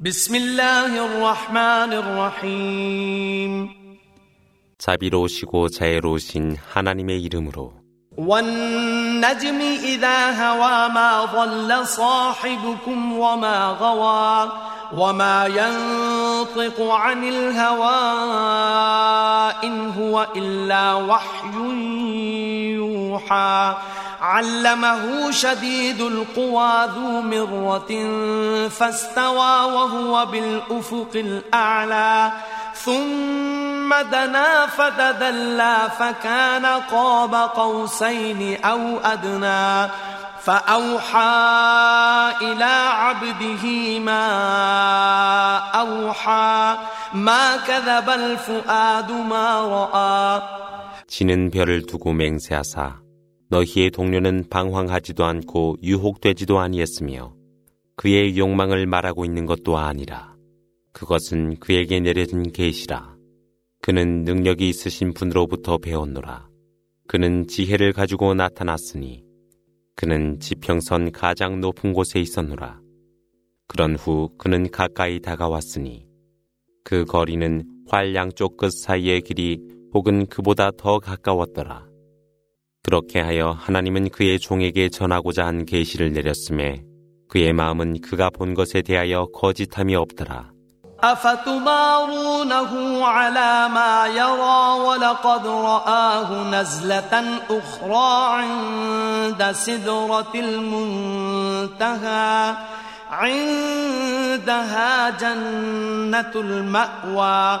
بسم الله الرحمن الرحيم 자비로우시고 자애로우신 하나님의 이름으로 والنجم إذا هوى ما ضل صاحبكم وما غوى وما ينطق عن الهوى إن هو إلا وحي يوحى علمه شديد القوى ذو مرة فاستوى وهو بالأفق الأعلى ثم دنا فتدلى فكان قاب قوسين أو أدنى فأوحى إلى عبده ما أوحى ما كذب الفؤاد ما رأى 지는 별을 두고 맹세하사 너희의 동료는 방황하지도 않고 유혹되지도 아니했으며 그의 욕망을 말하고 있는 것도 아니라 그것은 그에게 내려진 계시라. 그는 능력이 있으신 분으로부터 배웠노라. 그는 지혜를 가지고 나타났으니 그는 지평선 가장 높은 곳에 있었노라. 그런 후 그는 가까이 다가왔으니 그 거리는 활 양쪽 끝 사이의 길이 혹은 그보다 더 가까웠더라. 그렇게 하여 하나님은 그의 종에게 전하고자 한 계시를 내렸음에 그의 마음은 그가 본 것에 대하여 거짓함이 없더라. أفتمارونه على ما يرى ولقد رآه نزلة أخرى عند سدرة المنتهى عندها جنة المأوى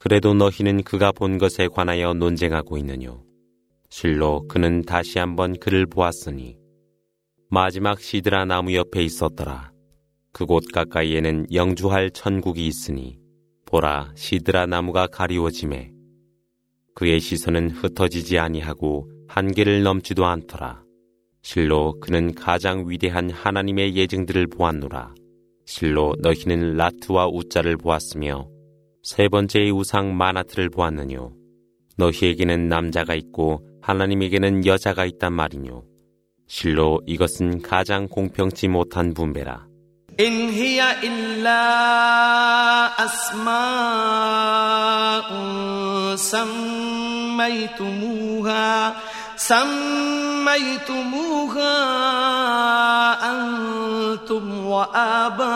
그래도 너희는 그가 본 것에 관하여 논쟁하고 있느뇨. 실로 그는 다시 한번 그를 보았으니 마지막 시드라 나무 옆에 있었더라. 그곳 가까이에는 영주할 천국이 있으니 보라 시드라 나무가 가리워짐에 그의 시선은 흩어지지 아니하고 한계를 넘지도 않더라. 실로 그는 가장 위대한 하나님의 예증들을 보았노라. 실로 너희는 라트와 우자를 보았으며 세 번째의 우상 마나트를 보았느뇨. 너희에게는 남자가 있고 하나님에게는 여자가 있단 말이뇨. 실로 이것은 가장 공평치 못한 분배라. إن هي إلا أسماء سميتموها سميتموها أنتم وآباؤكم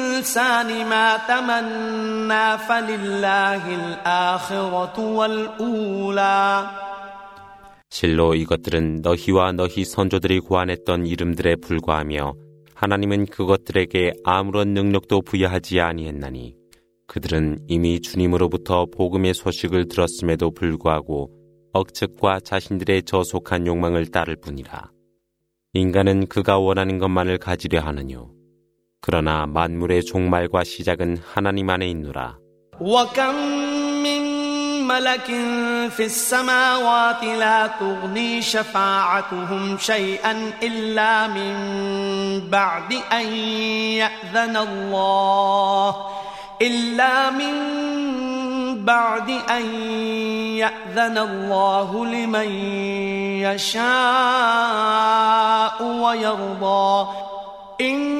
ما تمنى فلله الآخرة والأولى 실로 이것들은 너희와 너희 선조들이 고안했던 이름들에 불과하며 하나님은 그것들에게 아무런 능력도 부여하지 아니했나니 그들은 이미 주님으로부터 복음의 소식을 들었음에도 불구하고 억측과 자신들의 저속한 욕망을 따를 뿐이라. 인간은 그가 원하는 것만을 가지려 하느뇨. 그러나 만물의 종말과 시작은 하나님 안에 있노라. وكم من ملك في السماوات لا تغني شفاعتهم شيئا إلا من بعد أن يأذن الله إلا من بعد أن يأذن الله لمن يشاء ويرضى إن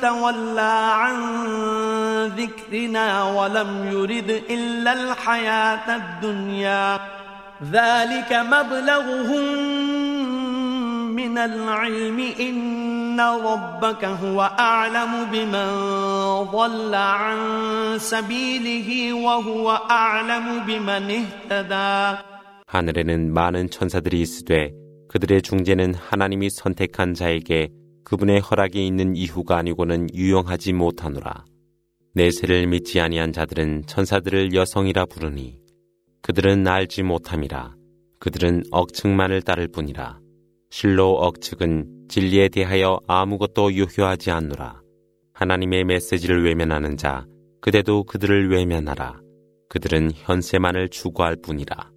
تولى عن ذكرنا ولم يرد إلا الحياة الدنيا ذلك مبلغهم من العلم إن ربك هو أعلم بمن ضل عن سبيله وهو أعلم بمن اهتدى 하늘에는 많은 천사들이 있으되 그들의 중재는 하나님이 선택한 자에게 그분의 허락이 있는 이후가 아니고는 유용하지 못하노라. 내세를 믿지 아니한 자들은 천사들을 여성이라 부르니 그들은 알지 못함이라. 그들은 억측만을 따를 뿐이라. 실로 억측은 진리에 대하여 아무것도 유효하지 않노라. 하나님의 메시지를 외면하는 자, 그대도 그들을 외면하라. 그들은 현세만을 추구할 뿐이라.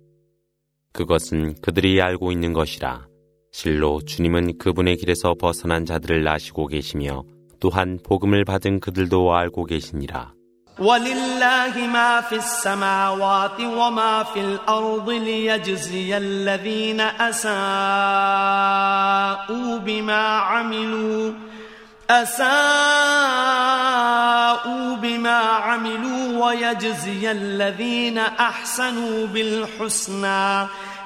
그것은 그들이 알고 있는 것이라. 실로 주님은 그분의 길에서 벗어난 자들을 아시고 계시며 또한 복음을 받은 그들도 알고 계시니라. ولله ما في السماوات وما في الأرض ليجزي الذين أساءوا بما عملوا أساءوا بما عملوا ويجزي الذين أحسنوا بالحسنى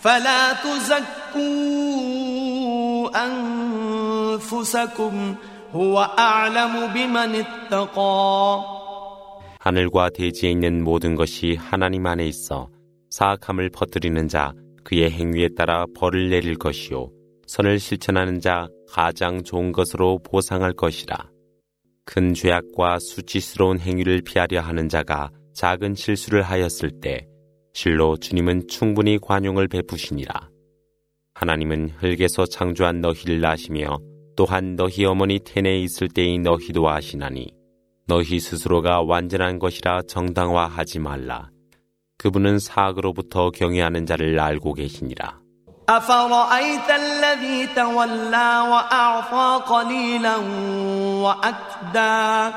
فلا تزكوا أنفسكم هو أعلم بمن اتقى 하늘과 대지에 있는 모든 것이 하나님 안에 있어 사악함을 퍼뜨리는 자 그의 행위에 따라 벌을 내릴 것이요 선을 실천하는 자 가장 좋은 것으로 보상할 것이라 큰 죄악과 수치스러운 행위를 피하려 하는 자가 작은 실수를 하였을 때 실로 주님은 충분히 관용을 베푸시니라 하나님은 흙에서 창조한 너희를 아시며 또한 너희 어머니 텐에 있을 때의 너희도 아시나니 너희 스스로가 완전한 것이라 정당화하지 말라. 그분은 사악으로부터 경외하는 자를 알고 계시니라. أفرأيت الذي تولى وأعطى قليلا وأكدى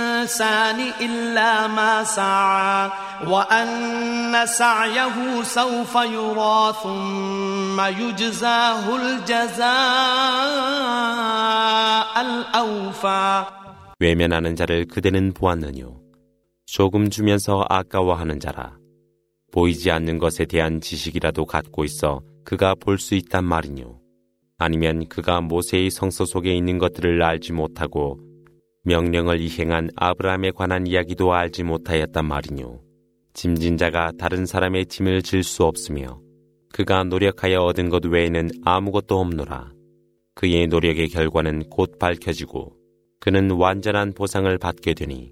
إلا ما سعى وأن سعيه سوف يرى ثم يجزاه الجزاء الأوفى 외면하는 자를 그대는 보았느뇨. 조금 주면서 아까워하는 자라. 보이지 않는 것에 대한 지식이라도 갖고 있어 그가 볼 수 있단 말이뇨. 아니면 그가 모세의 성서 속에 있는 것들을 알지 못하고 명령을 이행한 아브라함에 관한 이야기도 알지 못하였단 말이뇨. 짐진 자가 다른 사람의 짐을 질 수 없으며 그가 노력하여 얻은 것 외에는 아무것도 없노라. 그의 노력의 결과는 곧 밝혀지고 그는 완전한 보상을 받게 되니.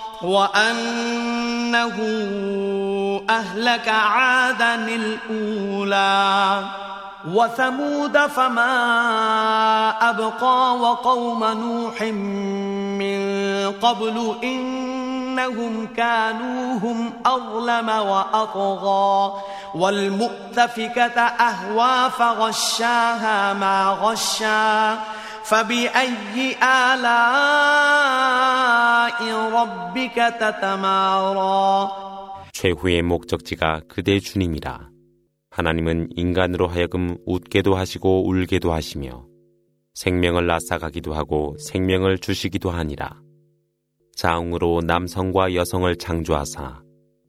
وأنه أهلك عادا الأولى وثمود فما أبقى وقوم نوح من قبل إنهم كانوا هم أظلم وأطغى والمؤتفكة أهوى فغشاها ما غشا فبأي آلاء ربك تتمارى 최후의 목적지가 그대 주님이라. 하나님은 인간으로 하여금 웃게도 하시고 울게도 하시며 생명을 앗아가기도 하고 생명을 주시기도 하니라. 자웅으로 남성과 여성을 창조하사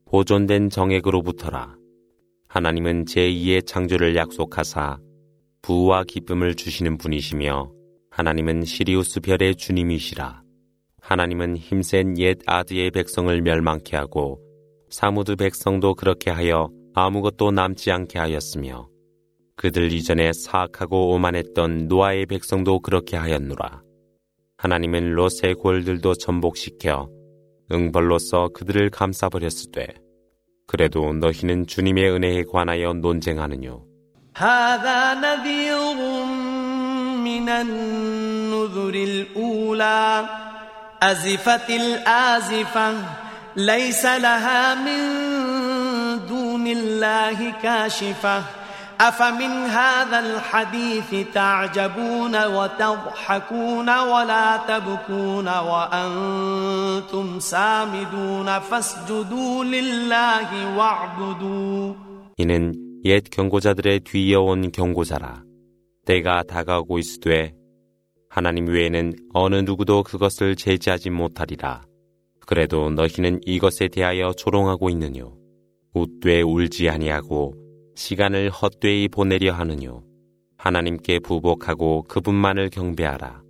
보존된 정액으로부터라. 하나님은 제2의 창조를 약속하사 부와 기쁨을 주시는 분이시며 하나님은 시리우스 별의 주님이시라. 하나님은 힘센 옛 아드의 백성을 멸망케 하고 사무드 백성도 그렇게 하여 아무것도 남지 않게 하였으며 그들 이전에 사악하고 오만했던 노아의 백성도 그렇게 하였노라. 하나님은 롯의 골들도 전복시켜 응벌로서 그들을 감싸버렸으되 그래도 너희는 주님의 은혜에 관하여 논쟁하느뇨. هذا نذير من النذر الأولى أزفت الآزفة ليس لها من دون الله كاشفة أفمن هذا الحديث تعجبون وتضحكون ولا تبكون وأنتم سامدون فاسجدوا لله واعبدوا 이는 옛 경고자들의 뒤이어온 경고자라. 때가 다가오고 있으되 하나님 외에는 어느 누구도 그것을 제지하지 못하리라. 그래도 너희는 이것에 대하여 조롱하고 있느뇨. 웃되 울지 아니하고 시간을 헛되이 보내려 하느뇨. 하나님께 부복하고 그분만을 경배하라.